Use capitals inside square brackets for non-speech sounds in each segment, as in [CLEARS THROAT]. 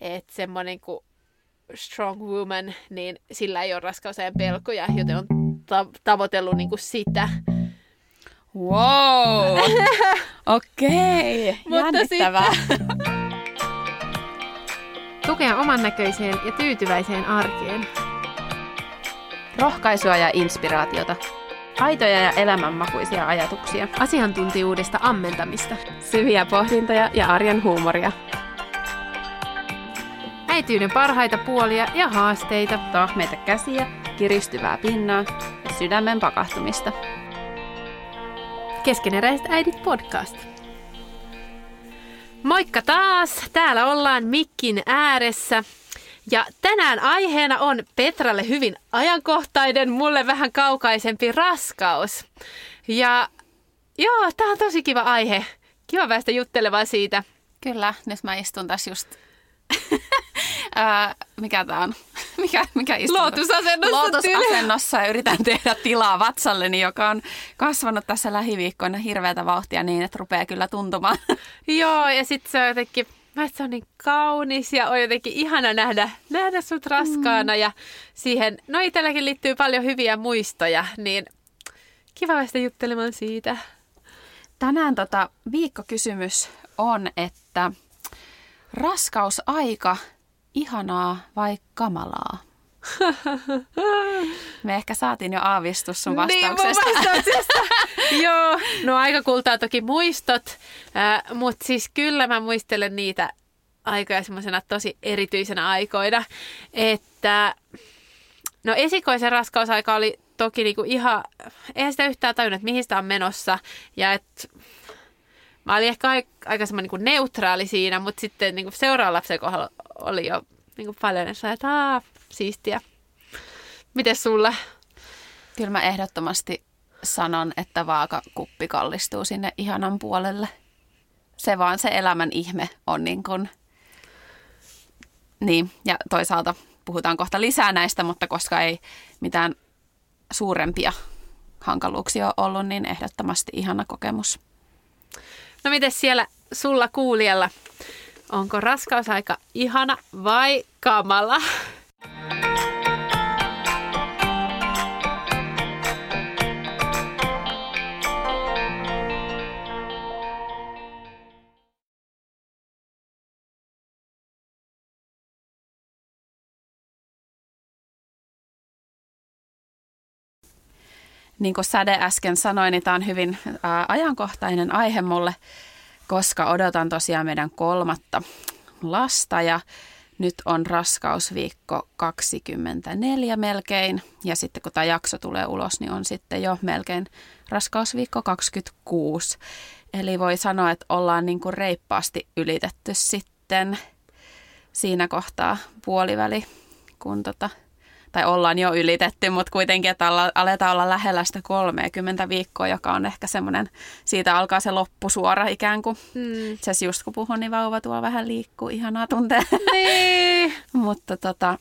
että semmoinen kuin strong woman, niin sillä ei ole raskausajan pelkoja, joten on ta- tavoitellut niin kuin sitä. Wow! [LAUGHS] Okei, okay. jännittävää. Tukea oman näköiseen ja tyytyväiseen arkeen. Rohkaisua ja inspiraatiota. Aitoja ja elämänmakuisia ajatuksia. Asiantuntijuudesta ammentamista. Syviä pohdintoja ja arjen huumoria. Äityyden parhaita puolia ja haasteita. Tahmeita käsiä, kiristyvää pinnaa ja sydämen pakahtumista. Keskeneräiset äidit podcast. Moikka taas! Täällä ollaan mikkin ääressä. Ja tänään aiheena on Petralle hyvin ajankohtainen, mulle vähän kaukaisempi raskaus. Ja joo, tää on tosi kiva aihe. Kiva päästä juttelemaan siitä. Kyllä, nyt mä istun tässä just Ää, mikä tämä on? [LAUGHS] Mikä, mikä? Lootusasennossa. Lootusasennossa ja yritän tehdä tilaa vatsalleni, joka on kasvanut tässä lähiviikkoina hirveätä vauhtia niin, että rupeaa kyllä tuntumaan. [LAUGHS] Joo, ja sitten se on jotenkin, mä se on niin kaunis ja on jotenkin ihana nähdä, nähdä sut raskaana mm. ja siihen, no itselläkin liittyy paljon hyviä muistoja, niin kiva päästä juttelemaan siitä. Tänään tota, viikkokysymys on, että raskausaika – ihanaa vai kamalaa? [LAUGHS] Me ehkä saatiin jo aavistus sun niin, vastauksesta. Niin, [LAUGHS] Joo, no aika kultaa toki muistot, äh, mutta siis kyllä mä muistelen niitä aikoja semmoisena tosi erityisenä aikoina, että no esikoisen raskausaika oli toki niinku ihan, eihän sitä yhtään tajunnut, että mihin sitä on menossa ja että mä olin ehkä aika, aika semmoinen niin neutraali siinä, mutta sitten niin seuraavan lapsen kohdalla oli jo niin kuin paljon, että Aa, siistiä. Miten sulle? Kyllä mä ehdottomasti sanon, että vaakakuppi kallistuu sinne ihanan puolelle. Se vaan se elämän ihme on niin kuin... Niin, ja toisaalta puhutaan kohta lisää näistä, mutta koska ei mitään suurempia hankaluuksia ole ollut, niin ehdottomasti ihana kokemus. No miten siellä sulla kuulijalla? Onko raskausaika ihana vai kamala? Niin kuin Säde äsken sanoi, niin tämä on hyvin ajankohtainen aihe mulle – koska odotan tosiaan meidän kolmatta lasta ja nyt on raskausviikko 24 melkein ja sitten kun tämä jakso tulee ulos, niin on sitten jo melkein raskausviikko 26. Eli voi sanoa, että ollaan niin kuin reippaasti ylitetty sitten siinä kohtaa puoliväli, kun tota, tai ollaan jo ylitetty, mutta kuitenkin, että aletaan olla lähellä sitä 30 viikkoa, joka on ehkä semmoinen, siitä alkaa se loppusuora ikään kuin. Mm. Se just kun puhun, niin vauva tuo vähän liikkuu, ihanaa tuntea. Niin. [LAUGHS] mutta tota,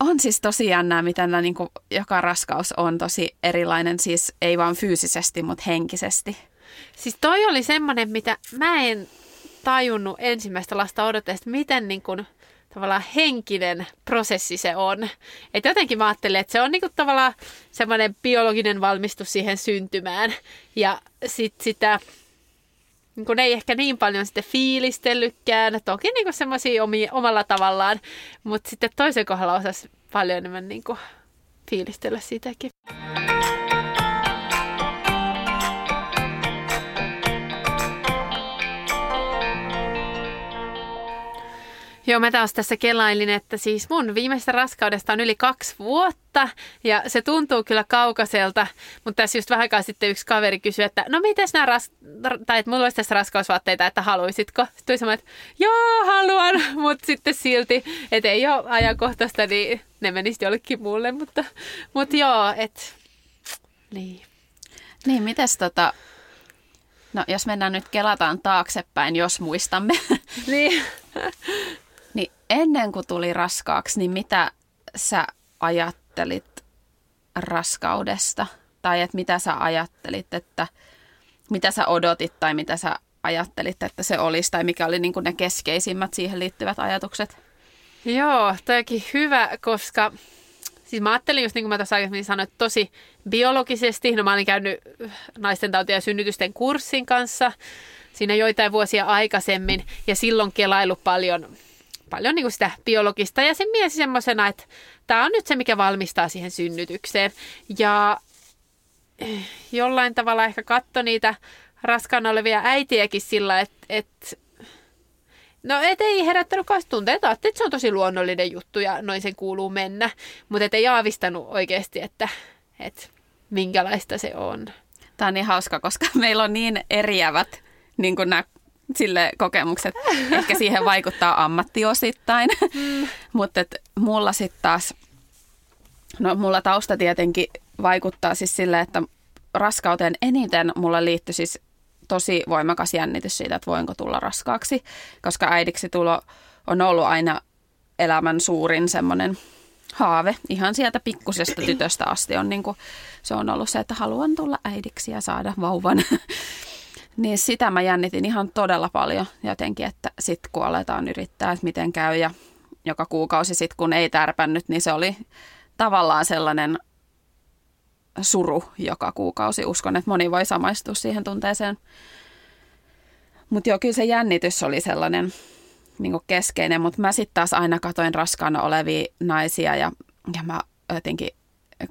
on siis tosi jännää, miten niin kuin, joka raskaus on tosi erilainen, siis ei vaan fyysisesti, mutta henkisesti. Siis toi oli semmoinen, mitä mä en tajunnut ensimmäistä lasta odotteesta, miten niin kuin, tavallaan henkinen prosessi se on. Että jotenkin mä ajattelen, että se on niinku tavallaan semmoinen biologinen valmistus siihen syntymään. Ja sit sitä, niin kun ei ehkä niin paljon sitten fiilistellytkään, toki niin semmoisia omalla tavallaan, mutta sitten toisen kohdalla osasi paljon enemmän niin fiilistellä sitäkin. Joo, mä taas tässä kelailin, että siis mun viimeistä raskaudesta on yli kaksi vuotta ja se tuntuu kyllä kaukaiselta, mutta tässä just vähän aikaa sitten yksi kaveri kysyi, että no miten nämä ras... tai että mulla olisi tässä raskausvaatteita, että haluaisitko? Sitten tuli että joo, haluan, [LAUGHS] mutta sitten silti, että ei ole ajankohtaista, niin ne menisi jollekin muulle, mutta, mutta joo, että niin. Niin, mites tota, no jos mennään nyt kelataan taaksepäin, jos muistamme. niin [LAUGHS] ennen kuin tuli raskaaksi, niin mitä sä ajattelit raskaudesta? Tai että mitä sä ajattelit, että mitä sä odotit tai mitä sä ajattelit, että se olisi, tai mikä oli niin kuin ne keskeisimmät siihen liittyvät ajatukset? Joo, toikin hyvä, koska siis mä ajattelin just niin kuin mä tuossa aikaisemmin sanoin, että tosi biologisesti, no mä olin käynyt naisten tautia ja synnytysten kurssin kanssa siinä joitain vuosia aikaisemmin, ja silloin kelailu paljon, paljon niin kuin sitä biologista, ja se miesi semmoisena, että tämä on nyt se, mikä valmistaa siihen synnytykseen. Ja eh, jollain tavalla ehkä katso niitä raskaana olevia äitiäkin sillä, että, että No et ei herättänyt kanssa tunteita, että se on tosi luonnollinen juttu ja noin sen kuuluu mennä, mutta et ei aavistanut oikeasti, että, että minkälaista se on. Tämä on niin hauska, koska [LAUGHS] meillä on niin eriävät niin kuin nämä sille kokemukset. Ehkä siihen vaikuttaa ammatti osittain, mm. [LAUGHS] mutta mulla sitten taas, no mulla tausta tietenkin vaikuttaa siis sille, että raskauteen eniten mulla liittyi siis tosi voimakas jännitys siitä, että voinko tulla raskaaksi, koska äidiksi tulo on ollut aina elämän suurin semmoinen haave. Ihan sieltä pikkusesta tytöstä asti on niin kuin, se on ollut se, että haluan tulla äidiksi ja saada vauvan. [LAUGHS] niin sitä mä jännitin ihan todella paljon jotenkin, että sitten kun aletaan yrittää, että miten käy ja joka kuukausi sitten kun ei tärpännyt, niin se oli tavallaan sellainen suru joka kuukausi. Uskon, että moni voi samaistua siihen tunteeseen. Mutta joo, kyllä se jännitys oli sellainen niin keskeinen, mutta mä sitten taas aina katoin raskaana olevia naisia ja, ja mä jotenkin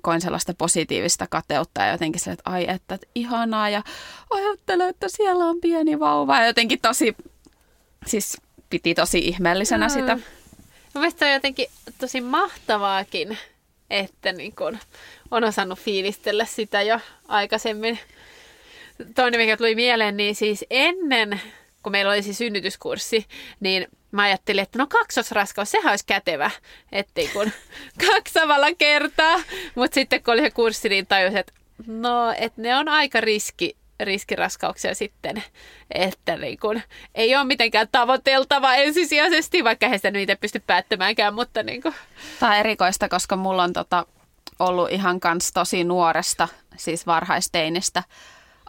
koin sellaista positiivista kateutta ja jotenkin se, että ai että, että ihanaa ja ajattelen, että siellä on pieni vauva ja jotenkin tosi, siis piti tosi ihmeellisenä mm. sitä. Mielestäni se on jotenkin tosi mahtavaakin, että niin kun on osannut fiilistellä sitä jo aikaisemmin. Toinen, mikä tuli mieleen, niin siis ennen, kun meillä oli siis synnytyskurssi, niin mä ajattelin, että no kaksosraskaus, sehän olisi kätevä, ettei kun [LAUGHS] kaksi samalla kertaa. Mutta sitten kun oli se kurssi, niin tajusin, että no, että ne on aika riski, riskiraskauksia sitten, että niin kun, ei ole mitenkään tavoiteltava ensisijaisesti, vaikka he sitä niitä pysty päättämäänkään, mutta niin kun. Tämä on erikoista, koska mulla on tota, ollut ihan kans tosi nuoresta, siis varhaisteinistä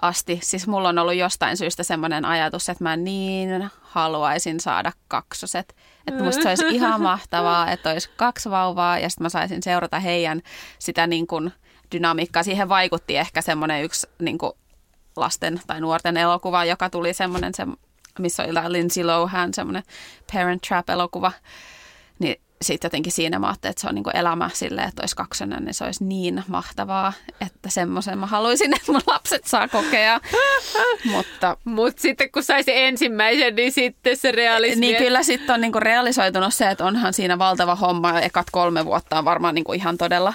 asti. Siis mulla on ollut jostain syystä semmoinen ajatus, että mä niin haluaisin saada kaksoset. Että musta se olisi ihan mahtavaa, [LAUGHS] että olisi kaksi vauvaa ja sitten mä saisin seurata heidän sitä niin kuin dynamiikkaa. Siihen vaikutti ehkä semmoinen yksi niin kuin lasten tai nuorten elokuva, joka tuli semmoinen, se, missä oli Lindsay Lohan, semmoinen Parent Trap-elokuva. Niin sitten jotenkin siinä mä ajattelin, että se on niin elämä silleen, että olisi kaksonen, niin se olisi niin mahtavaa, että semmoisen mä haluaisin, että mun lapset saa kokea. [LAUGHS] Mutta Mut sitten kun saisi ensimmäisen, niin sitten se realismi. Niin kyllä sitten on niin realisoitunut se, että onhan siinä valtava homma ja ekat kolme vuotta on varmaan niin ihan todella,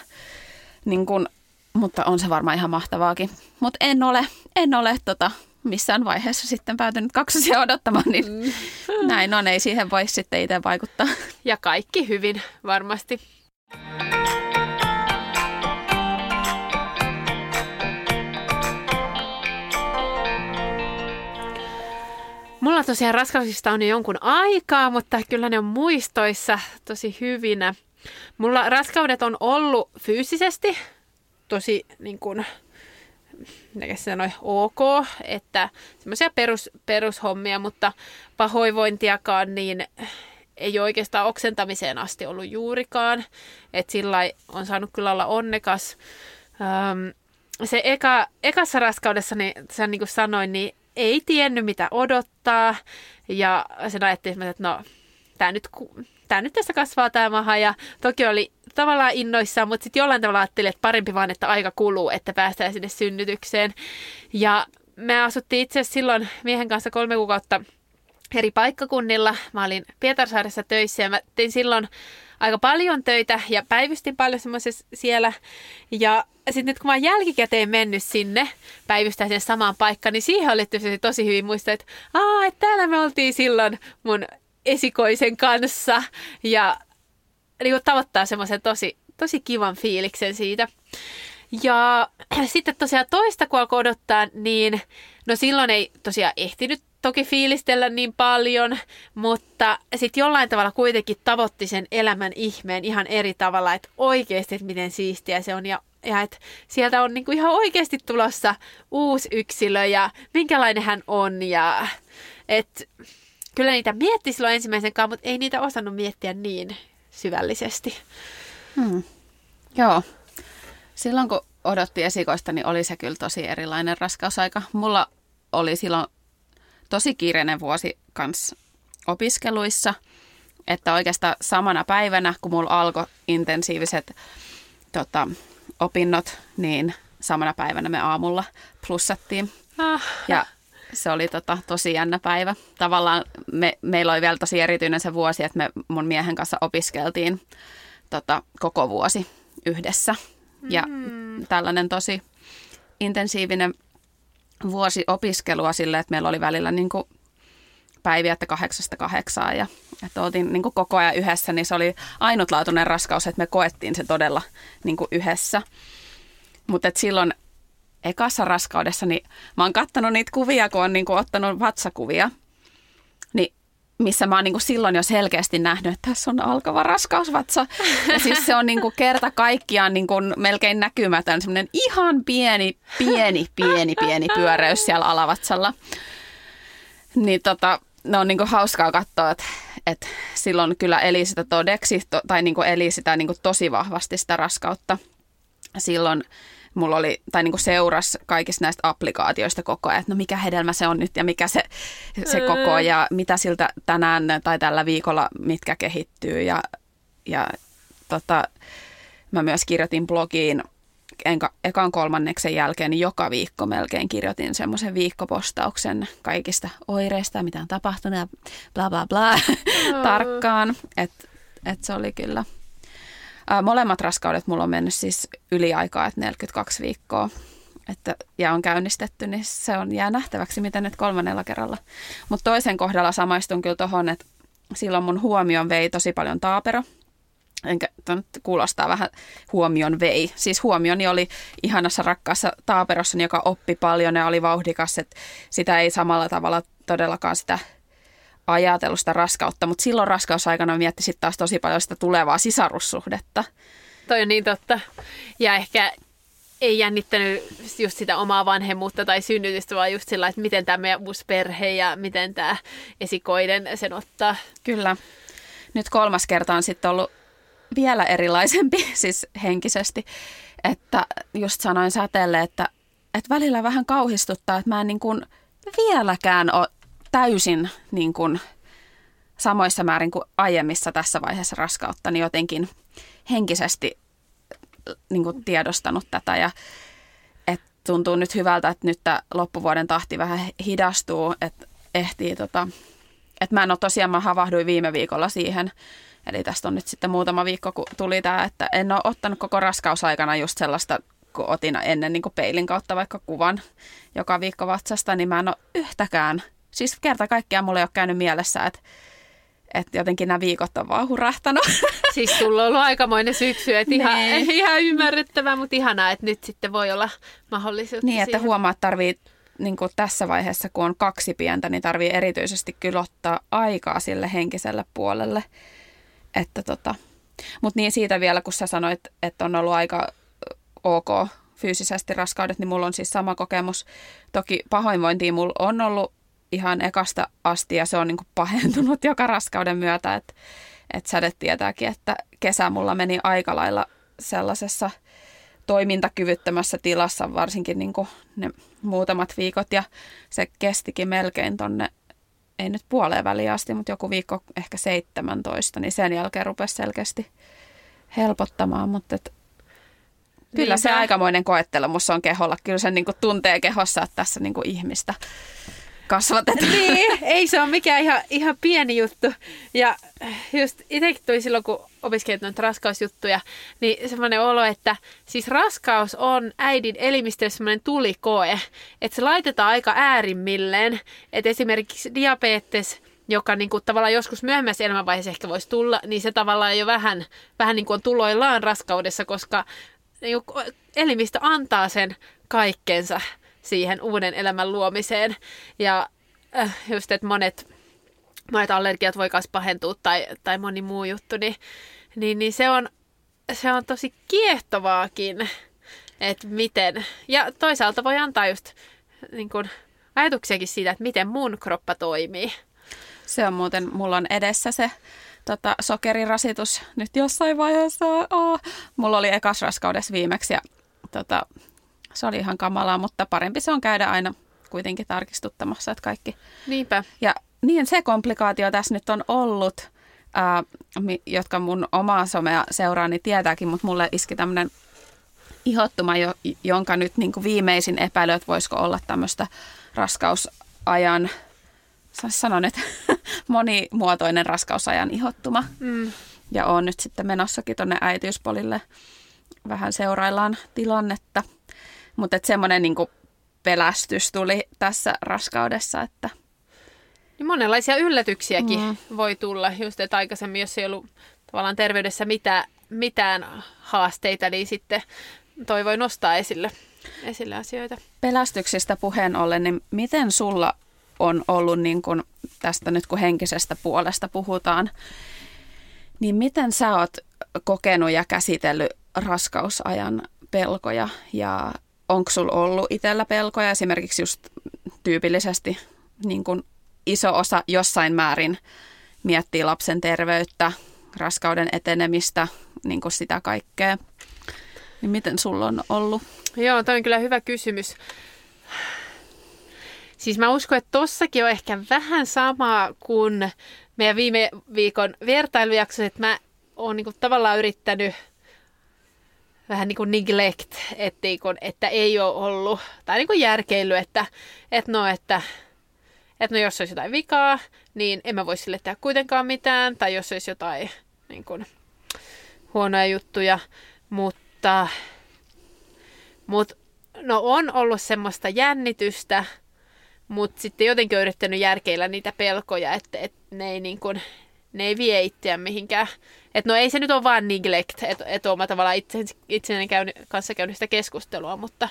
niin kuin, mutta on se varmaan ihan mahtavaakin. Mutta en ole, en ole tota, missään vaiheessa sitten päätynyt kaksosia odottamaan, niin mm. näin on, ei siihen voi sitten itse vaikuttaa. Ja kaikki hyvin varmasti. Mulla tosiaan raskauksista on jo jonkun aikaa, mutta kyllä ne on muistoissa tosi hyvinä. Mulla raskaudet on ollut fyysisesti tosi niin kuin, mitä se sanoi, ok, että semmoisia perus, perushommia, mutta pahoinvointiakaan niin ei oikeastaan oksentamiseen asti ollut juurikaan. Että sillä on saanut kyllä olla onnekas. Öm, se eka, ekassa raskaudessa, niin, sen niin kuin sanoin, niin ei tiennyt mitä odottaa. Ja sen ajattelin, että no, tämä nyt, tämä nyt tässä kasvaa tämä maha. Ja toki oli tavallaan innoissaan, mutta sitten jollain tavalla ajattelin, että parempi vaan, että aika kuluu, että päästään sinne synnytykseen. Ja me asuttiin itse asiassa silloin miehen kanssa kolme kuukautta eri paikkakunnilla. Mä olin Pietarsaaressa töissä ja mä tein silloin aika paljon töitä ja päivystin paljon semmoisessa siellä. Ja sitten nyt kun mä oon jälkikäteen mennyt sinne päivystää sinne samaan paikkaan, niin siihen oli tosi hyvin muistaa, että, että täällä me oltiin silloin mun esikoisen kanssa. Ja niin kuin tavoittaa semmoisen tosi, tosi kivan fiiliksen siitä. Ja [CLEARS THROAT] sitten tosiaan toista kun alkoi odottaa, niin no silloin ei tosiaan ehtinyt toki fiilistellä niin paljon, mutta sitten jollain tavalla kuitenkin tavoitti sen elämän ihmeen ihan eri tavalla, että oikeasti, että miten siistiä se on. Ja ja että sieltä on niinku ihan oikeasti tulossa uusi yksilö ja minkälainen hän on ja että kyllä niitä mietti silloin ensimmäisen kanssa, mutta ei niitä osannut miettiä niin syvällisesti. Hmm. Joo. Silloin kun odotti esikoista, niin oli se kyllä tosi erilainen raskausaika. Mulla oli silloin tosi kiireinen vuosi kanssa opiskeluissa, että oikeastaan samana päivänä, kun mulla alkoi intensiiviset tota, opinnot, niin samana päivänä me aamulla plussattiin. Ah. Ja se oli tota, tosi jännä päivä. Tavallaan me, meillä oli vielä tosi erityinen se vuosi, että me mun miehen kanssa opiskeltiin tota, koko vuosi yhdessä. Ja mm. tällainen tosi intensiivinen vuosi opiskelua sille, että meillä oli välillä niin kuin päiviä, että kahdeksasta kahdeksaan ja että oltiin niin kuin koko ajan yhdessä, niin se oli ainutlaatuinen raskaus, että me koettiin se todella niin kuin yhdessä. Mutta silloin ekassa raskaudessa, niin mä oon kattanut niitä kuvia, kun on niin kuin ottanut vatsakuvia, niin missä mä oon niin kuin silloin jo selkeästi nähnyt, että tässä on alkava raskausvatsa. Ja siis se on niin kuin kerta kaikkiaan niin kuin melkein näkymätön, semmoinen ihan pieni, pieni, pieni, pieni pyöreys siellä alavatsalla. Niin tota, ne on niin kuin hauskaa katsoa, että, että silloin kyllä eli sitä todeksi, to, tai niin kuin eli sitä niin kuin tosi vahvasti sitä raskautta. Silloin mulla oli, tai niin kuin seurasi kaikista näistä applikaatioista koko ajan, että no mikä hedelmä se on nyt ja mikä se, se koko ja mitä siltä tänään tai tällä viikolla, mitkä kehittyy ja, ja tota, mä myös kirjoitin blogiin enka, ekan kolmanneksen jälkeen, niin joka viikko melkein kirjoitin semmoisen viikkopostauksen kaikista oireista, mitä on tapahtunut ja bla bla bla [LAUGHS] tarkkaan. Että et se oli kyllä Ää, molemmat raskaudet mulla on mennyt siis yliaikaa, että 42 viikkoa. Että, ja on käynnistetty, niin se on jää nähtäväksi, miten nyt kolmannella kerralla. Mutta toisen kohdalla samaistun kyllä tuohon, että silloin mun huomion vei tosi paljon taapero. Enkä, nyt kuulostaa vähän huomion vei. Siis huomioni oli ihanassa rakkaassa taaperossa, joka oppi paljon ja oli vauhdikas, että sitä ei samalla tavalla todellakaan sitä ajatellut sitä raskautta, mutta silloin raskausaikana mietti sitten taas tosi paljon sitä tulevaa sisarussuhdetta. Toi on niin totta. Ja ehkä ei jännittänyt just sitä omaa vanhemmuutta tai synnytystä, vaan just sillä, että miten tämä meidän uusi perhe ja miten tämä esikoiden sen ottaa. Kyllä. Nyt kolmas kerta on sitten ollut vielä erilaisempi, [LAUGHS] siis henkisesti. Että just sanoin säteelle, että, että välillä vähän kauhistuttaa, että mä en niin kuin vieläkään ole täysin niin kuin samoissa määrin kuin aiemmissa tässä vaiheessa raskautta, niin jotenkin henkisesti niin kuin tiedostanut tätä. Ja et tuntuu nyt hyvältä, että nyt tämä loppuvuoden tahti vähän hidastuu, että ehtii tota, että mä en ole tosiaan, mä havahduin viime viikolla siihen, eli tästä on nyt sitten muutama viikko, kun tuli tämä, että en ole ottanut koko raskausaikana just sellaista, kun otin ennen niin kuin peilin kautta vaikka kuvan joka viikko vatsasta, niin mä en ole yhtäkään siis kerta kaikkiaan mulle ei ole käynyt mielessä, että että jotenkin nämä viikot on vaan hurahtanut. [LAUGHS] Siis sulla on ollut aikamoinen syksy, että ihan, niin. [LAUGHS] ihan ymmärrettävää, mutta ihanaa, että nyt sitten voi olla mahdollisuus. Niin, että huomaa, että tarvii niin kuin tässä vaiheessa, kun on kaksi pientä, niin tarvii erityisesti kyllä ottaa aikaa sille henkiselle puolelle. Että tota. Mutta niin siitä vielä, kun sä sanoit, että on ollut aika ok fyysisesti raskaudet, niin mulla on siis sama kokemus. Toki pahoinvointia mulla on ollut ihan ekasta asti ja se on niin kuin pahentunut [LAUGHS] joka raskauden myötä, että et säde tietääkin, että kesä mulla meni aika lailla sellaisessa toimintakyvyttömässä tilassa, varsinkin niin kuin ne muutamat viikot ja se kestikin melkein tonne, ei nyt puoleen väliin asti, mutta joku viikko ehkä 17, niin sen jälkeen rupesi selkeästi helpottamaan, mutta et Kyllä se aikamoinen koettelemus on keholla. Kyllä se niin kuin tuntee kehossa, että tässä niin kuin ihmistä kasvatetaan. Niin, ei se ole mikään ihan, ihan pieni juttu. Ja just itsekin tuli silloin, kun opiskelit noita raskausjuttuja, niin semmoinen olo, että siis raskaus on äidin elimistössä semmoinen tulikoe, että se laitetaan aika äärimmilleen, että esimerkiksi diabetes, joka niin kuin tavallaan joskus myöhemmässä elämänvaiheessa ehkä voisi tulla, niin se tavallaan jo vähän, vähän niin kuin on tuloillaan raskaudessa, koska niin kuin elimistö antaa sen kaikkensa siihen uuden elämän luomiseen. Ja äh, just, että monet, monet allergiat voi myös pahentua tai, tai moni muu juttu, niin, niin, niin se, on, se on tosi kiehtovaakin. että miten. Ja toisaalta voi antaa just niin kuin, ajatuksiakin siitä, että miten mun kroppa toimii. Se on muuten, mulla on edessä se tota, sokerirasitus nyt jossain vaiheessa. Oh. Mulla oli ekas raskaudessa viimeksi ja tota, se oli ihan kamalaa, mutta parempi se on käydä aina kuitenkin tarkistuttamassa, että kaikki. Niinpä. Ja niin se komplikaatio tässä nyt on ollut, ää, jotka mun omaa somea seuraa, niin tietääkin, mutta mulle iski tämmöinen ihottuma, jonka nyt niin kuin viimeisin epäily, että voisiko olla tämmöistä raskausajan, sanon, että [LAUGHS] monimuotoinen raskausajan ihottuma. Mm. Ja on nyt sitten menossakin tuonne äitiyspolille. Vähän seuraillaan tilannetta. Mutta semmoinen niin pelästys tuli tässä raskaudessa, että niin monenlaisia yllätyksiäkin mm. voi tulla. Just, että aikaisemmin, jos ei ollut tavallaan terveydessä mitään, mitään haasteita, niin sitten toi voi nostaa esille, esille asioita. Pelästyksistä puheen ollen, niin miten sulla on ollut niin kun tästä nyt kun henkisestä puolesta puhutaan, niin miten sä oot kokenut ja käsitellyt raskausajan pelkoja ja onko sulla ollut itsellä pelkoja esimerkiksi just tyypillisesti niin kun iso osa jossain määrin miettii lapsen terveyttä, raskauden etenemistä, niin kuin sitä kaikkea. Niin miten sulla on ollut? Joo, toi on kyllä hyvä kysymys. Siis mä uskon, että tossakin on ehkä vähän sama kuin meidän viime viikon vertailujakso, että mä oon niin tavallaan yrittänyt vähän niin kuin neglect, että, niin kuin, että ei ole ollut, tai niin kuin järkeily, että, että no, että, että no jos olisi jotain vikaa, niin en mä voi sille tehdä kuitenkaan mitään, tai jos olisi jotain niin kuin, huonoja juttuja, mutta, mutta no on ollut semmoista jännitystä, mutta sitten jotenkin on yrittänyt järkeillä niitä pelkoja, että, että ne, ei niin kuin, ne ei vie itseään mihinkään. Että no ei se nyt ole vaan neglect, että et oma tavallaan itse, itse käynyt, kanssa käynyt sitä keskustelua, mutta,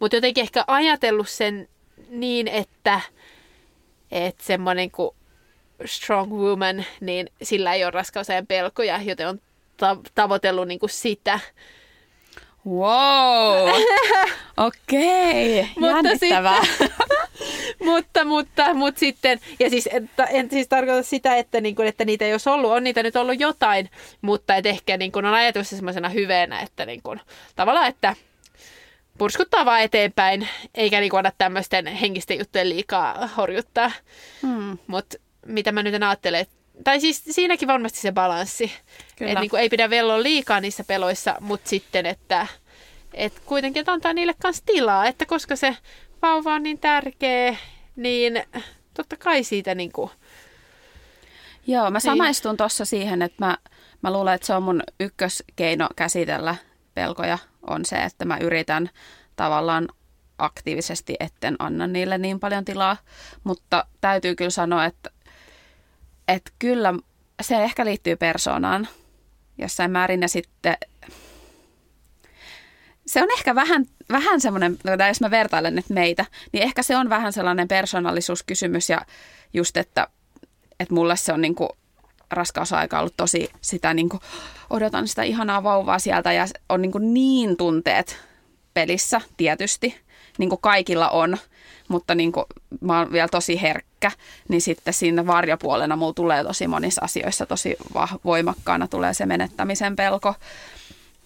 mutta jotenkin ehkä ajatellut sen niin, että, että semmoinen kuin strong woman, niin sillä ei ole raskausajan pelkoja, joten on ta- tavoitellut niin kuin sitä. Wow! [LAUGHS] Okei, okay. jännittävää. [LAUGHS] mutta, mutta, mutta sitten, ja siis että, en siis tarkoita sitä, että, niin kuin, että niitä ei olisi ollut, on niitä nyt ollut jotain, mutta että ehkä niin kuin on ajatus semmoisena hyveenä, että niin kuin, tavallaan, että purskuttaa vaan eteenpäin, eikä niin anna tämmöisten henkisten juttujen liikaa horjuttaa. Hmm. Mutta mitä mä nyt ajattelen, tai siis siinäkin varmasti se balanssi. Että niin ei pidä velloa liikaa niissä peloissa, mutta sitten, että et kuitenkin että antaa niille kanssa tilaa, että koska se vauva on niin tärkeä, niin totta kai siitä niin kuin, Joo, mä niin. samaistun niin. tuossa siihen, että mä, mä luulen, että se on mun ykköskeino käsitellä pelkoja on se, että mä yritän tavallaan aktiivisesti, etten anna niille niin paljon tilaa. Mutta täytyy kyllä sanoa, että, että kyllä se ehkä liittyy persoonaan jossain määrin ja sitten se on ehkä vähän, vähän semmoinen, tai jos mä vertailen nyt meitä, niin ehkä se on vähän sellainen persoonallisuuskysymys ja just, että, että mulle se on niin kuin raskausaika ollut tosi sitä niin kuin, odotan sitä ihanaa vauvaa sieltä ja on niin, kuin niin tunteet pelissä tietysti, niin kuin kaikilla on, mutta niin kuin mä oon vielä tosi herkkä, niin sitten siinä varjopuolena mulla tulee tosi monissa asioissa tosi voimakkaana tulee se menettämisen pelko.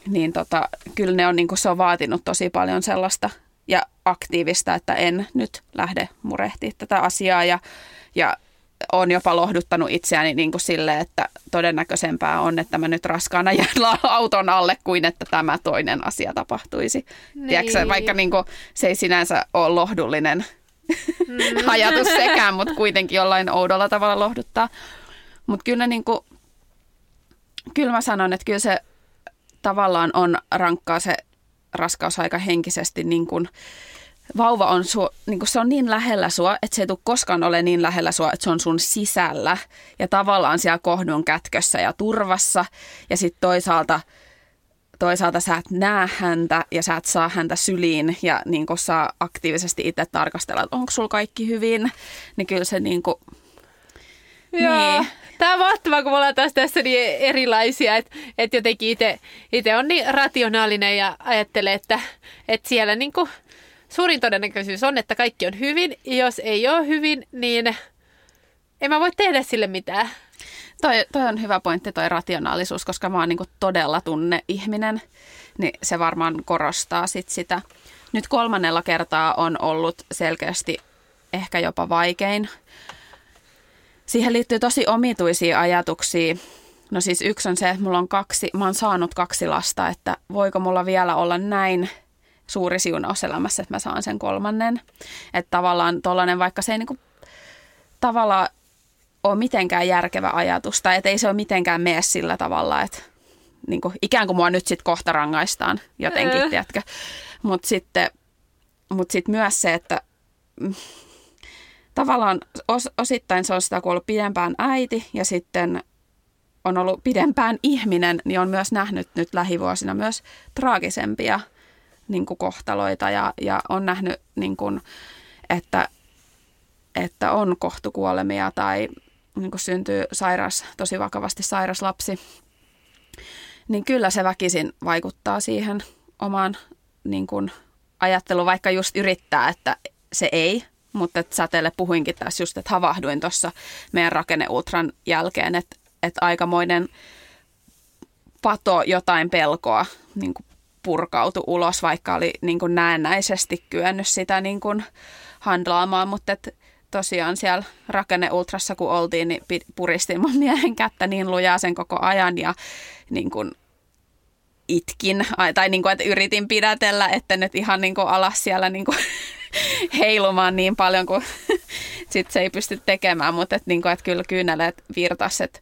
Niin tota, kyllä ne on, niin kuin se on vaatinut tosi paljon sellaista ja aktiivista, että en nyt lähde murehtimaan tätä asiaa ja, ja on jopa lohduttanut itseäni niin kuin sille, että todennäköisempää on, että mä nyt raskaana jään auton alle kuin että tämä toinen asia tapahtuisi. Niin. Tiedätkö, vaikka niin kuin, se ei sinänsä ole lohdullinen mm. [LAUGHS] ajatus sekään, mutta kuitenkin jollain oudolla tavalla lohduttaa. Mutta kyllä, niin kuin, kyllä mä sanon, että kyllä se tavallaan on rankkaa se raskausaika henkisesti niin kuin, vauva on, su, niin kuin se on niin lähellä sua, että se ei tule koskaan ole niin lähellä sua, että se on sun sisällä ja tavallaan siellä kohdun kätkössä ja turvassa. Ja sitten toisaalta, toisaalta sä et näe häntä ja sä et saa häntä syliin ja niin kuin saa aktiivisesti itse tarkastella, että onko sulla kaikki hyvin. Niin kyllä se niin kuin, Joo. Niin. Tämä on mahtavaa, kun me ollaan taas tässä niin erilaisia, että, että jotenkin itse, on niin rationaalinen ja ajattelee, että, että siellä niin kuin suurin todennäköisyys on, että kaikki on hyvin. Jos ei ole hyvin, niin en mä voi tehdä sille mitään. Toi, toi on hyvä pointti, toi rationaalisuus, koska mä oon niin todella tunne-ihminen, niin se varmaan korostaa sit sitä. Nyt kolmannella kertaa on ollut selkeästi ehkä jopa vaikein. Siihen liittyy tosi omituisia ajatuksia. No siis yksi on se, että mulla on kaksi, mä oon saanut kaksi lasta, että voiko mulla vielä olla näin suuri siunaus elämässä, että mä saan sen kolmannen. Että tavallaan tollainen, vaikka se ei niinku tavallaan ole mitenkään järkevä ajatus, tai että ei se ole mitenkään mene sillä tavalla, että niin kuin, ikään kuin mua nyt sitten kohta rangaistaan jotenkin, äh. tiedätkö. Mutta sitten mut sit myös se, että mm, tavallaan os, osittain se on sitä, kun ollut pidempään äiti ja sitten on ollut pidempään ihminen, niin on myös nähnyt nyt lähivuosina myös traagisempia niin kuin kohtaloita ja, ja on nähnyt, niin kuin, että, että on kohtukuolemia tai niin kuin syntyy sairas, tosi vakavasti sairas lapsi, niin kyllä se väkisin vaikuttaa siihen omaan niin kuin ajatteluun, vaikka just yrittää, että se ei, mutta että säteelle puhuinkin tässä just, että havahduin tuossa meidän rakenneultran jälkeen, että, että aikamoinen pato jotain pelkoa niin kuin purkautu ulos, vaikka oli niin kuin näennäisesti kyennyt sitä niin kuin handlaamaan, mutta että tosiaan siellä rakenneultrassa kun oltiin, niin puristin mun [LAUGHS] miehen kättä niin lujaa sen koko ajan ja niin kuin itkin, tai niin kuin, että yritin pidätellä, että nyt ihan niin kuin alas siellä niin kuin [LAUGHS] heilumaan niin paljon kuin [LAUGHS] sit se ei pysty tekemään, mutta että, niin kuin, että kyllä kyyneleet virtas. Että,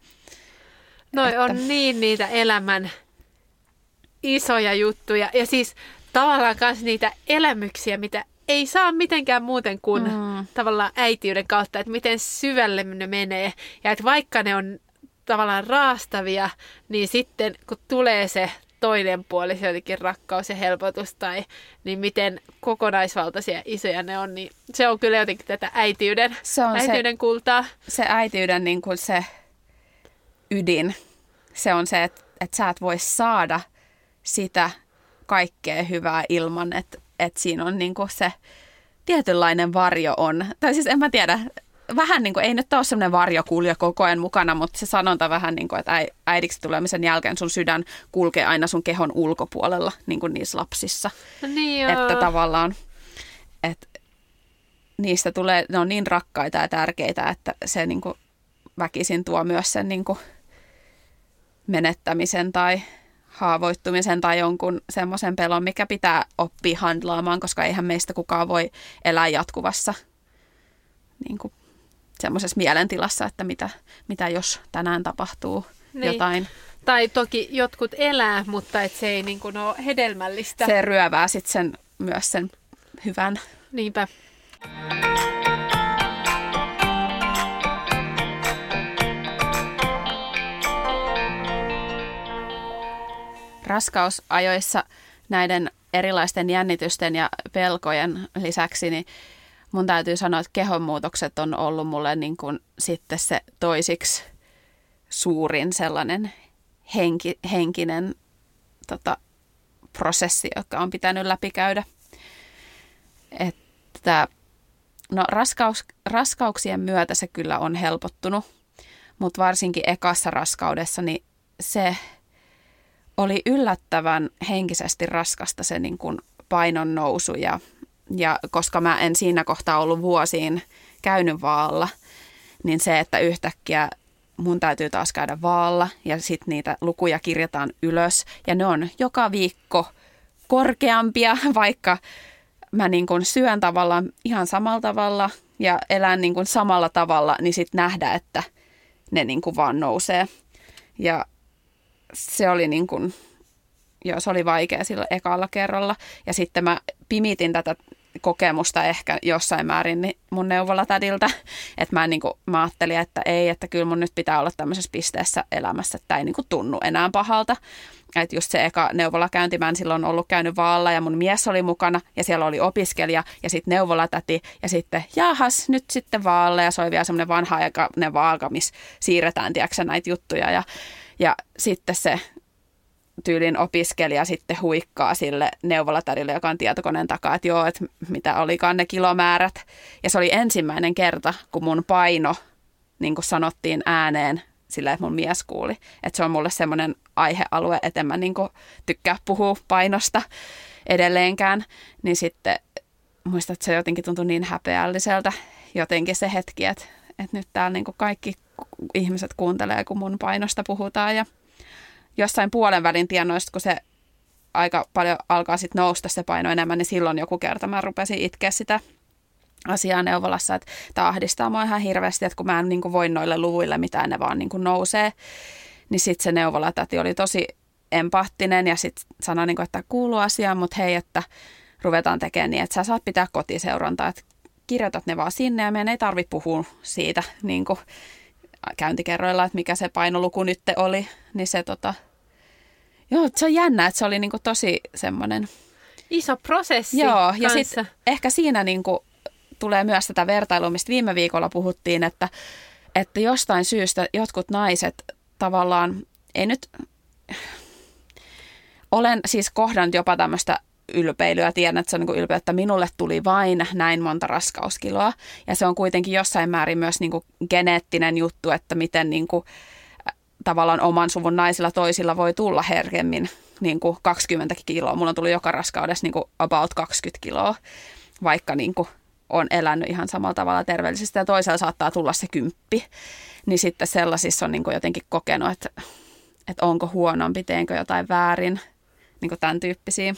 Noi että... on niin niitä elämän isoja juttuja ja siis tavallaan myös niitä elämyksiä, mitä ei saa mitenkään muuten kuin mm. tavallaan äitiyden kautta, että miten syvälle ne menee. Ja että vaikka ne on tavallaan raastavia, niin sitten kun tulee se toinen puoli, se jotenkin rakkaus ja helpotus, tai niin miten kokonaisvaltaisia isoja ne on, niin se on kyllä jotenkin tätä äitiyden, se on äitiyden se, kultaa. Se äitiyden niin kuin se ydin, se on se, että, että sä et voi saada sitä kaikkea hyvää ilman, että että siinä on niin kuin se tietynlainen varjo on. Tai siis en mä tiedä, vähän niin kuin, ei nyt ole semmoinen varjokulja koko ajan mukana, mutta se sanonta vähän niin kuin, että äidiksi tulemisen jälkeen sun sydän kulkee aina sun kehon ulkopuolella, niin kuin niissä lapsissa. No niin joo. Että tavallaan, että niistä tulee, ne on niin rakkaita ja tärkeitä, että se niin kuin väkisin tuo myös sen niin kuin menettämisen tai haavoittumisen tai jonkun semmoisen pelon, mikä pitää oppia handlaamaan, koska eihän meistä kukaan voi elää jatkuvassa niin kuin, semmoisessa mielentilassa, että mitä, mitä jos tänään tapahtuu niin. jotain. Tai toki jotkut elää, mutta et se ei niin kuin ole hedelmällistä. Se ryövää sitten sen, myös sen hyvän. Niinpä. Raskausajoissa näiden erilaisten jännitysten ja pelkojen lisäksi, niin mun täytyy sanoa, että kehonmuutokset on ollut mulle niin kuin sitten se toisiksi suurin sellainen henki, henkinen tota, prosessi, joka on pitänyt läpikäydä. Että, no raskaus, raskauksien myötä se kyllä on helpottunut, mutta varsinkin ekassa raskaudessa niin se oli yllättävän henkisesti raskasta se niin kuin painon nousu ja, ja koska mä en siinä kohtaa ollut vuosiin käynyt vaalla, niin se, että yhtäkkiä mun täytyy taas käydä vaalla ja sitten niitä lukuja kirjataan ylös ja ne on joka viikko korkeampia, [LAUGHS] vaikka mä niin kuin syön tavallaan ihan samalla tavalla ja elän niin kuin samalla tavalla, niin sitten nähdä, että ne niin kuin vaan nousee. Ja se oli niin kuin, joo, se oli vaikea sillä ekalla kerralla. Ja sitten mä pimitin tätä kokemusta ehkä jossain määrin niin mun neuvolatädiltä. [LAUGHS] Että mä, niin kuin, mä ajattelin, että ei, että kyllä mun nyt pitää olla tämmöisessä pisteessä elämässä, että ei niin kuin tunnu enää pahalta. Että just se eka neuvolakäynti, mä en silloin ollut käynyt vaalla ja mun mies oli mukana ja siellä oli opiskelija ja sitten neuvolatäti ja sitten jahas, nyt sitten vaalle ja se oli vielä semmoinen vanha aikainen vaaka, missä siirretään tiedätkö, näitä juttuja ja, ja sitten se tyylin opiskelija sitten huikkaa sille neuvolatarille, joka on tietokoneen takaa, että joo, että mitä olikaan ne kilomäärät. Ja se oli ensimmäinen kerta, kun mun paino, niin kuin sanottiin ääneen, sillä että mun mies kuuli. Että se on mulle semmoinen aihealue, että en mä niin kuin tykkää puhua painosta edelleenkään. Niin sitten muistan, että se jotenkin tuntui niin häpeälliseltä jotenkin se hetki, että, että nyt täällä niin kuin kaikki ihmiset kuuntelee, kun mun painosta puhutaan ja jossain puolen välin tienoista, kun se aika paljon alkaa sitten nousta se paino enemmän, niin silloin joku kerta mä rupesin itkeä sitä asiaa neuvolassa, että tämä ahdistaa mua ihan hirveästi, että kun mä en niin voi noille luvuille, mitä ne vaan niin nousee, niin sitten se neuvolatäti oli tosi empaattinen ja sitten sanoi, niin kuin, että kuuluu asiaan, mutta hei, että ruvetaan tekemään niin, että sä saat pitää kotiseurantaa, että kirjoitat ne vaan sinne ja meidän ei tarvitse puhua siitä niin kuin käyntikerroilla, että mikä se painoluku nyt oli, niin se tota, joo, se on jännä, että se oli niinku tosi semmoinen... Iso prosessi Joo, ja sitten ehkä siinä niinku tulee myös tätä vertailua, mistä viime viikolla puhuttiin, että, että jostain syystä jotkut naiset tavallaan, ei nyt, olen siis kohdannut jopa tämmöistä ylpeilyä. Tiedän, että se on niin ylpeä, että minulle tuli vain näin monta raskauskiloa. Ja se on kuitenkin jossain määrin myös niin kuin geneettinen juttu, että miten niin kuin, tavallaan oman suvun naisilla toisilla voi tulla herkemmin niin kuin 20 kiloa. Mulla on tullut joka raskaudessa niin kuin about 20 kiloa, vaikka niin kuin on elänyt ihan samalla tavalla terveellisesti ja toisella saattaa tulla se kymppi. Niin sitten sellaisissa on niin kuin jotenkin kokenut, että, että onko huonompi, teenkö jotain väärin, niin kuin tämän tyyppisiä.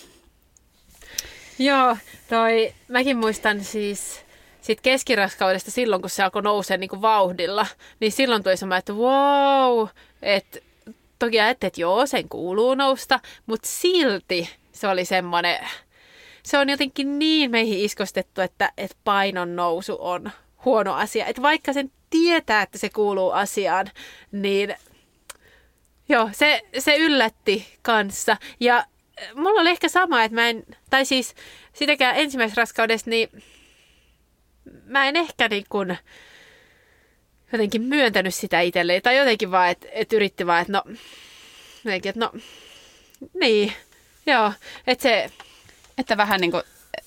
Joo, toi, mäkin muistan siis sit keskiraskaudesta silloin, kun se alkoi nousee niin vauhdilla, niin silloin tuli semmoinen, että wow, että toki ajattelin, että joo, sen kuuluu nousta, mutta silti se oli semmoinen, se on jotenkin niin meihin iskostettu, että, että painon nousu on huono asia. Että vaikka sen tietää, että se kuuluu asiaan, niin joo, se, se yllätti kanssa. Ja mulla oli ehkä sama, että mä en, tai siis sitäkään ensimmäisessä raskaudessa, niin mä en ehkä niin kuin jotenkin myöntänyt sitä itselleen. Tai jotenkin vaan, että, että yritti vaan, että no, jotenkin, että no, niin, joo, että se... Että vähän niin kuin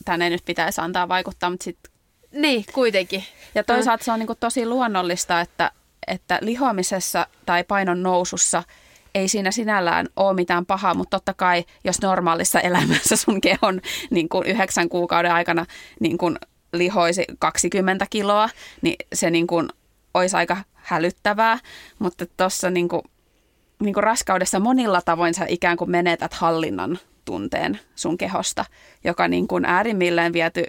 tänne nyt pitäisi antaa vaikuttaa, mutta sitten... Niin, kuitenkin. Ja toisaalta se on niin kuin tosi luonnollista, että, että lihoamisessa tai painon nousussa – ei siinä sinällään ole mitään pahaa, mutta totta kai, jos normaalissa elämässä sun kehon niin kuin yhdeksän kuukauden aikana niin kuin lihoisi 20 kiloa, niin se niin kuin olisi aika hälyttävää, mutta tuossa niin kuin, niin kuin raskaudessa monilla tavoin sä ikään kuin menetät hallinnan tunteen sun kehosta, joka niin kuin äärimmilleen viety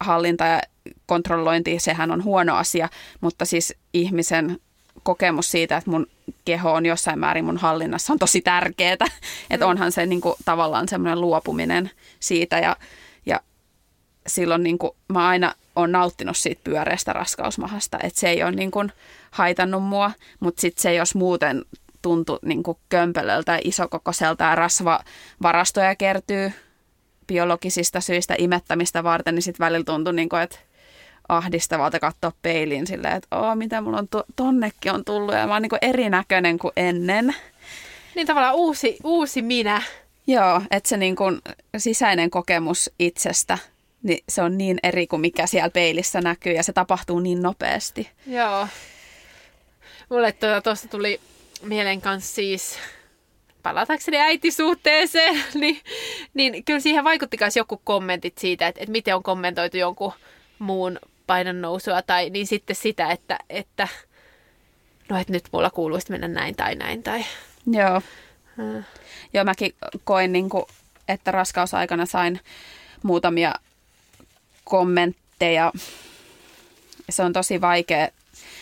hallinta ja kontrollointi, sehän on huono asia, mutta siis ihmisen kokemus siitä, että mun keho on jossain määrin mun hallinnassa on tosi tärkeää. [LAUGHS] Että mm. onhan se niin kuin, tavallaan semmoinen luopuminen siitä ja, ja silloin niin kuin, mä aina on nauttinut siitä pyöreästä raskausmahasta. Että se ei ole niin kuin, haitannut mua, mutta sitten se jos muuten tuntui niin kuin kömpelöltä ja isokokoiselta ja rasvavarastoja kertyy biologisista syistä imettämistä varten, niin sitten välillä tuntui, niin kuin, että ahdistavalta katsoa peiliin silleen, että Oo, mitä mulla on to- tonnekin on tullut ja mä oon niin erinäköinen kuin ennen. Niin tavallaan uusi, uusi minä. Joo, että se niin kuin sisäinen kokemus itsestä, niin se on niin eri kuin mikä siellä peilissä näkyy ja se tapahtuu niin nopeasti. Joo. Mulle tuosta tuota, tuli mieleen kanssa siis, palatakseni äitisuhteeseen, [LAUGHS] niin, niin kyllä siihen vaikutti myös joku kommentit siitä, että, että miten on kommentoitu jonkun muun painon nousua tai niin sitten sitä, että, että no että nyt mulla kuuluisi mennä näin tai näin. Tai... Joo. Uh. Joo, mäkin koin, niin kuin, että raskausaikana sain muutamia kommentteja. Se on tosi vaikea.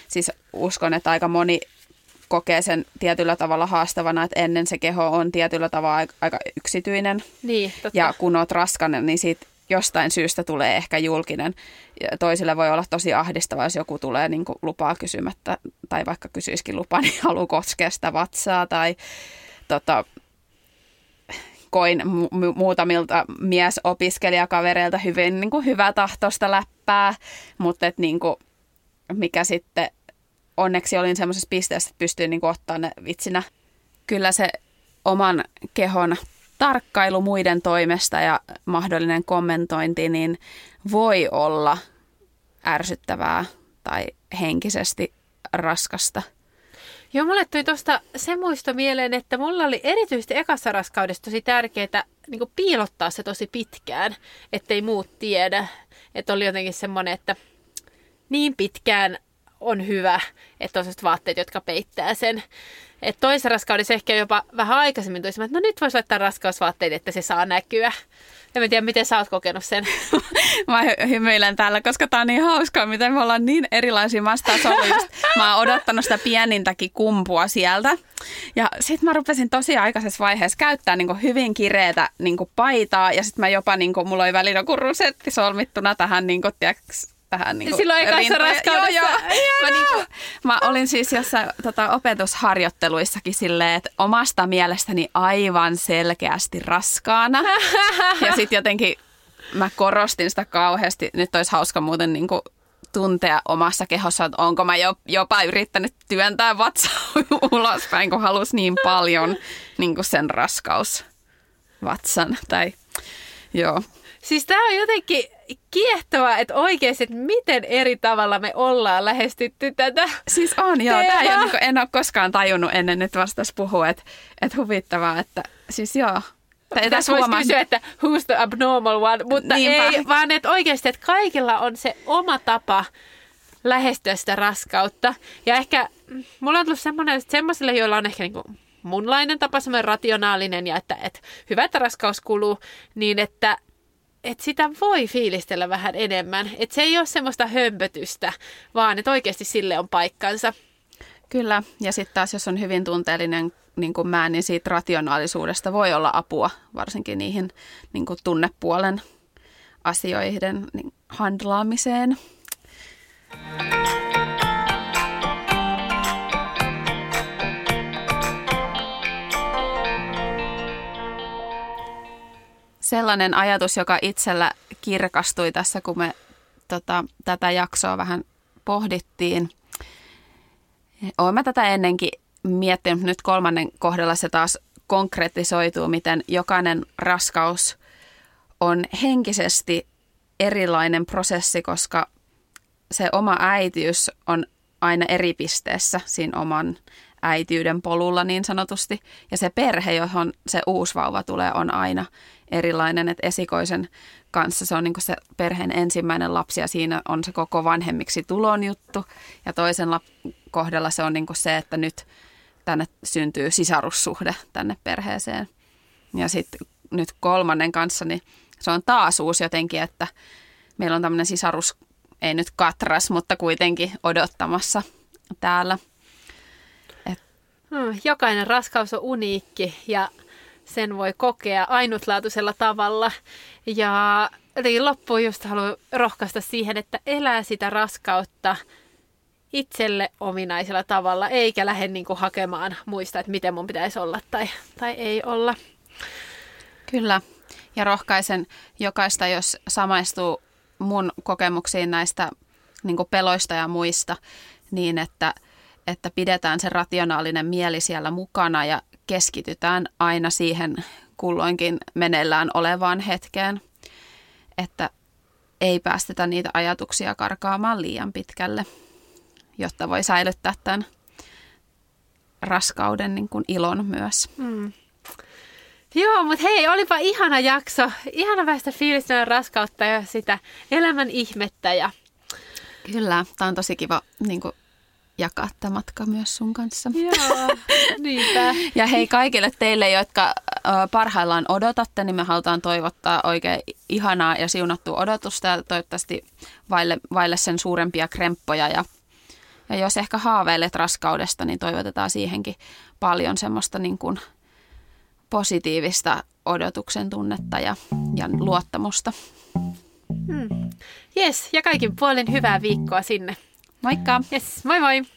Siis uskon, että aika moni kokee sen tietyllä tavalla haastavana, että ennen se keho on tietyllä tavalla aika yksityinen. Niin, totta. Ja kun oot raskainen, niin siitä jostain syystä tulee ehkä julkinen. Toisille voi olla tosi ahdistavaa, jos joku tulee niin kuin lupaa kysymättä tai vaikka kysyisikin lupaa, niin haluaa koskea sitä vatsaa tai tota, koin mu- muutamilta miesopiskelijakavereilta hyvin niin kuin hyvää tahtoista läppää, mutta et, niin kuin, mikä sitten onneksi olin semmoisessa pisteessä, että pystyin niin ottaa ne vitsinä. Kyllä se oman kehon tarkkailu muiden toimesta ja mahdollinen kommentointi niin voi olla ärsyttävää tai henkisesti raskasta. Joo, mulle tuli tuosta se muisto mieleen, että mulla oli erityisesti ekassa raskaudessa tosi tärkeää niin piilottaa se tosi pitkään, ettei muut tiedä. Että oli jotenkin semmoinen, että niin pitkään on hyvä, että on vaatteet, jotka peittää sen. Et toisessa raskaudessa ehkä jopa vähän aikaisemmin tulisi, että no nyt voisi laittaa raskausvaatteet, että se saa näkyä. En mä tiedä, miten sä oot kokenut sen. [LAUGHS] mä hymyilen täällä, koska tää on niin hauskaa, miten me ollaan niin erilaisia. Mä, mä oon odottanut sitä pienintäkin kumpua sieltä. Ja sit mä rupesin tosi aikaisessa vaiheessa käyttää niin hyvin kireetä niin paitaa. Ja sit mä jopa, niin kuin, mulla oli välillä joku rusetti solmittuna tähän, niin kuin, tiiäks, tähän niin Silloin ekassa raskaudessa. Joo, joo. Mä, niin kuin, mä olin siis jossain tota, opetusharjoitteluissakin silleen, että omasta mielestäni aivan selkeästi raskaana. ja sitten jotenkin mä korostin sitä kauheasti. Nyt olisi hauska muuten niin kuin, tuntea omassa kehossa, että onko mä jopa yrittänyt työntää vatsaa [LAUGHS] ulospäin, kun halus niin paljon niin kuin sen raskaus vatsan. Tai, joo. Siis tämä on jotenkin kiehtovaa, että oikeasti, että miten eri tavalla me ollaan lähestytty tätä Siis on, joo. Tämä ei ole, niin en ole koskaan tajunnut ennen nyt vastas puhua, että, että huvittavaa, että siis joo. Tässä voisi huomaan... kysyä, että who's the abnormal one, mutta Niinpä. ei, vaan että oikeasti, että kaikilla on se oma tapa lähestyä sitä raskautta. Ja ehkä mulla on tullut semmoinen, että semmoisille, joilla on ehkä niin kuin munlainen tapa, semmoinen rationaalinen ja että, että hyvä, että raskaus kuluu, niin että että sitä voi fiilistellä vähän enemmän. Että se ei ole semmoista hömpötystä, vaan että oikeasti sille on paikkansa. Kyllä, ja sitten taas jos on hyvin tunteellinen niin kuin mä, niin siitä rationaalisuudesta voi olla apua, varsinkin niihin niin kuin tunnepuolen asioiden niin handlaamiseen. Sellainen ajatus, joka itsellä kirkastui tässä, kun me tota, tätä jaksoa vähän pohdittiin. Olen mä tätä ennenkin miettinyt, nyt kolmannen kohdalla se taas konkretisoituu, miten jokainen raskaus on henkisesti erilainen prosessi, koska se oma äitiys on aina eri pisteessä siinä oman äitiyden polulla niin sanotusti. Ja se perhe, johon se uusi vauva tulee, on aina erilainen. Että esikoisen kanssa se on niin se perheen ensimmäinen lapsi ja siinä on se koko vanhemmiksi tulon juttu. Ja toisen lap- kohdalla se on niin se, että nyt tänne syntyy sisarussuhde tänne perheeseen. Ja sitten nyt kolmannen kanssa, niin se on taas uusi jotenkin, että meillä on tämmöinen sisarus, ei nyt katras, mutta kuitenkin odottamassa täällä – jokainen raskaus on uniikki ja sen voi kokea ainutlaatuisella tavalla. Ja eli loppuun just haluan rohkaista siihen, että elää sitä raskautta itselle ominaisella tavalla, eikä lähde niin kuin hakemaan muista, että miten mun pitäisi olla tai, tai ei olla. Kyllä, ja rohkaisen jokaista, jos samaistuu mun kokemuksiin näistä niin peloista ja muista, niin että – että pidetään se rationaalinen mieli siellä mukana ja keskitytään aina siihen kulloinkin meneillään olevaan hetkeen, että ei päästetä niitä ajatuksia karkaamaan liian pitkälle, jotta voi säilyttää tämän raskauden niin kuin ilon myös. Mm. Joo, mutta hei, olipa ihana jakso. Ihana päästä fiilistämään raskautta ja sitä elämän ihmettä. Ja... Kyllä, tämä on tosi kiva niin kuin jakaa tämä matka myös sun kanssa. Joo, niinpä. [LAUGHS] ja hei kaikille teille, jotka parhaillaan odotatte, niin me halutaan toivottaa oikein ihanaa ja siunattua odotusta ja toivottavasti vaille, vaille sen suurempia kremppoja. Ja, ja jos ehkä haaveilet raskaudesta, niin toivotetaan siihenkin paljon semmoista niin kuin positiivista odotuksen tunnetta ja, ja luottamusta. Mm. Yes, ja kaikin puolin hyvää viikkoa sinne. Moikka! Yes, moi moi!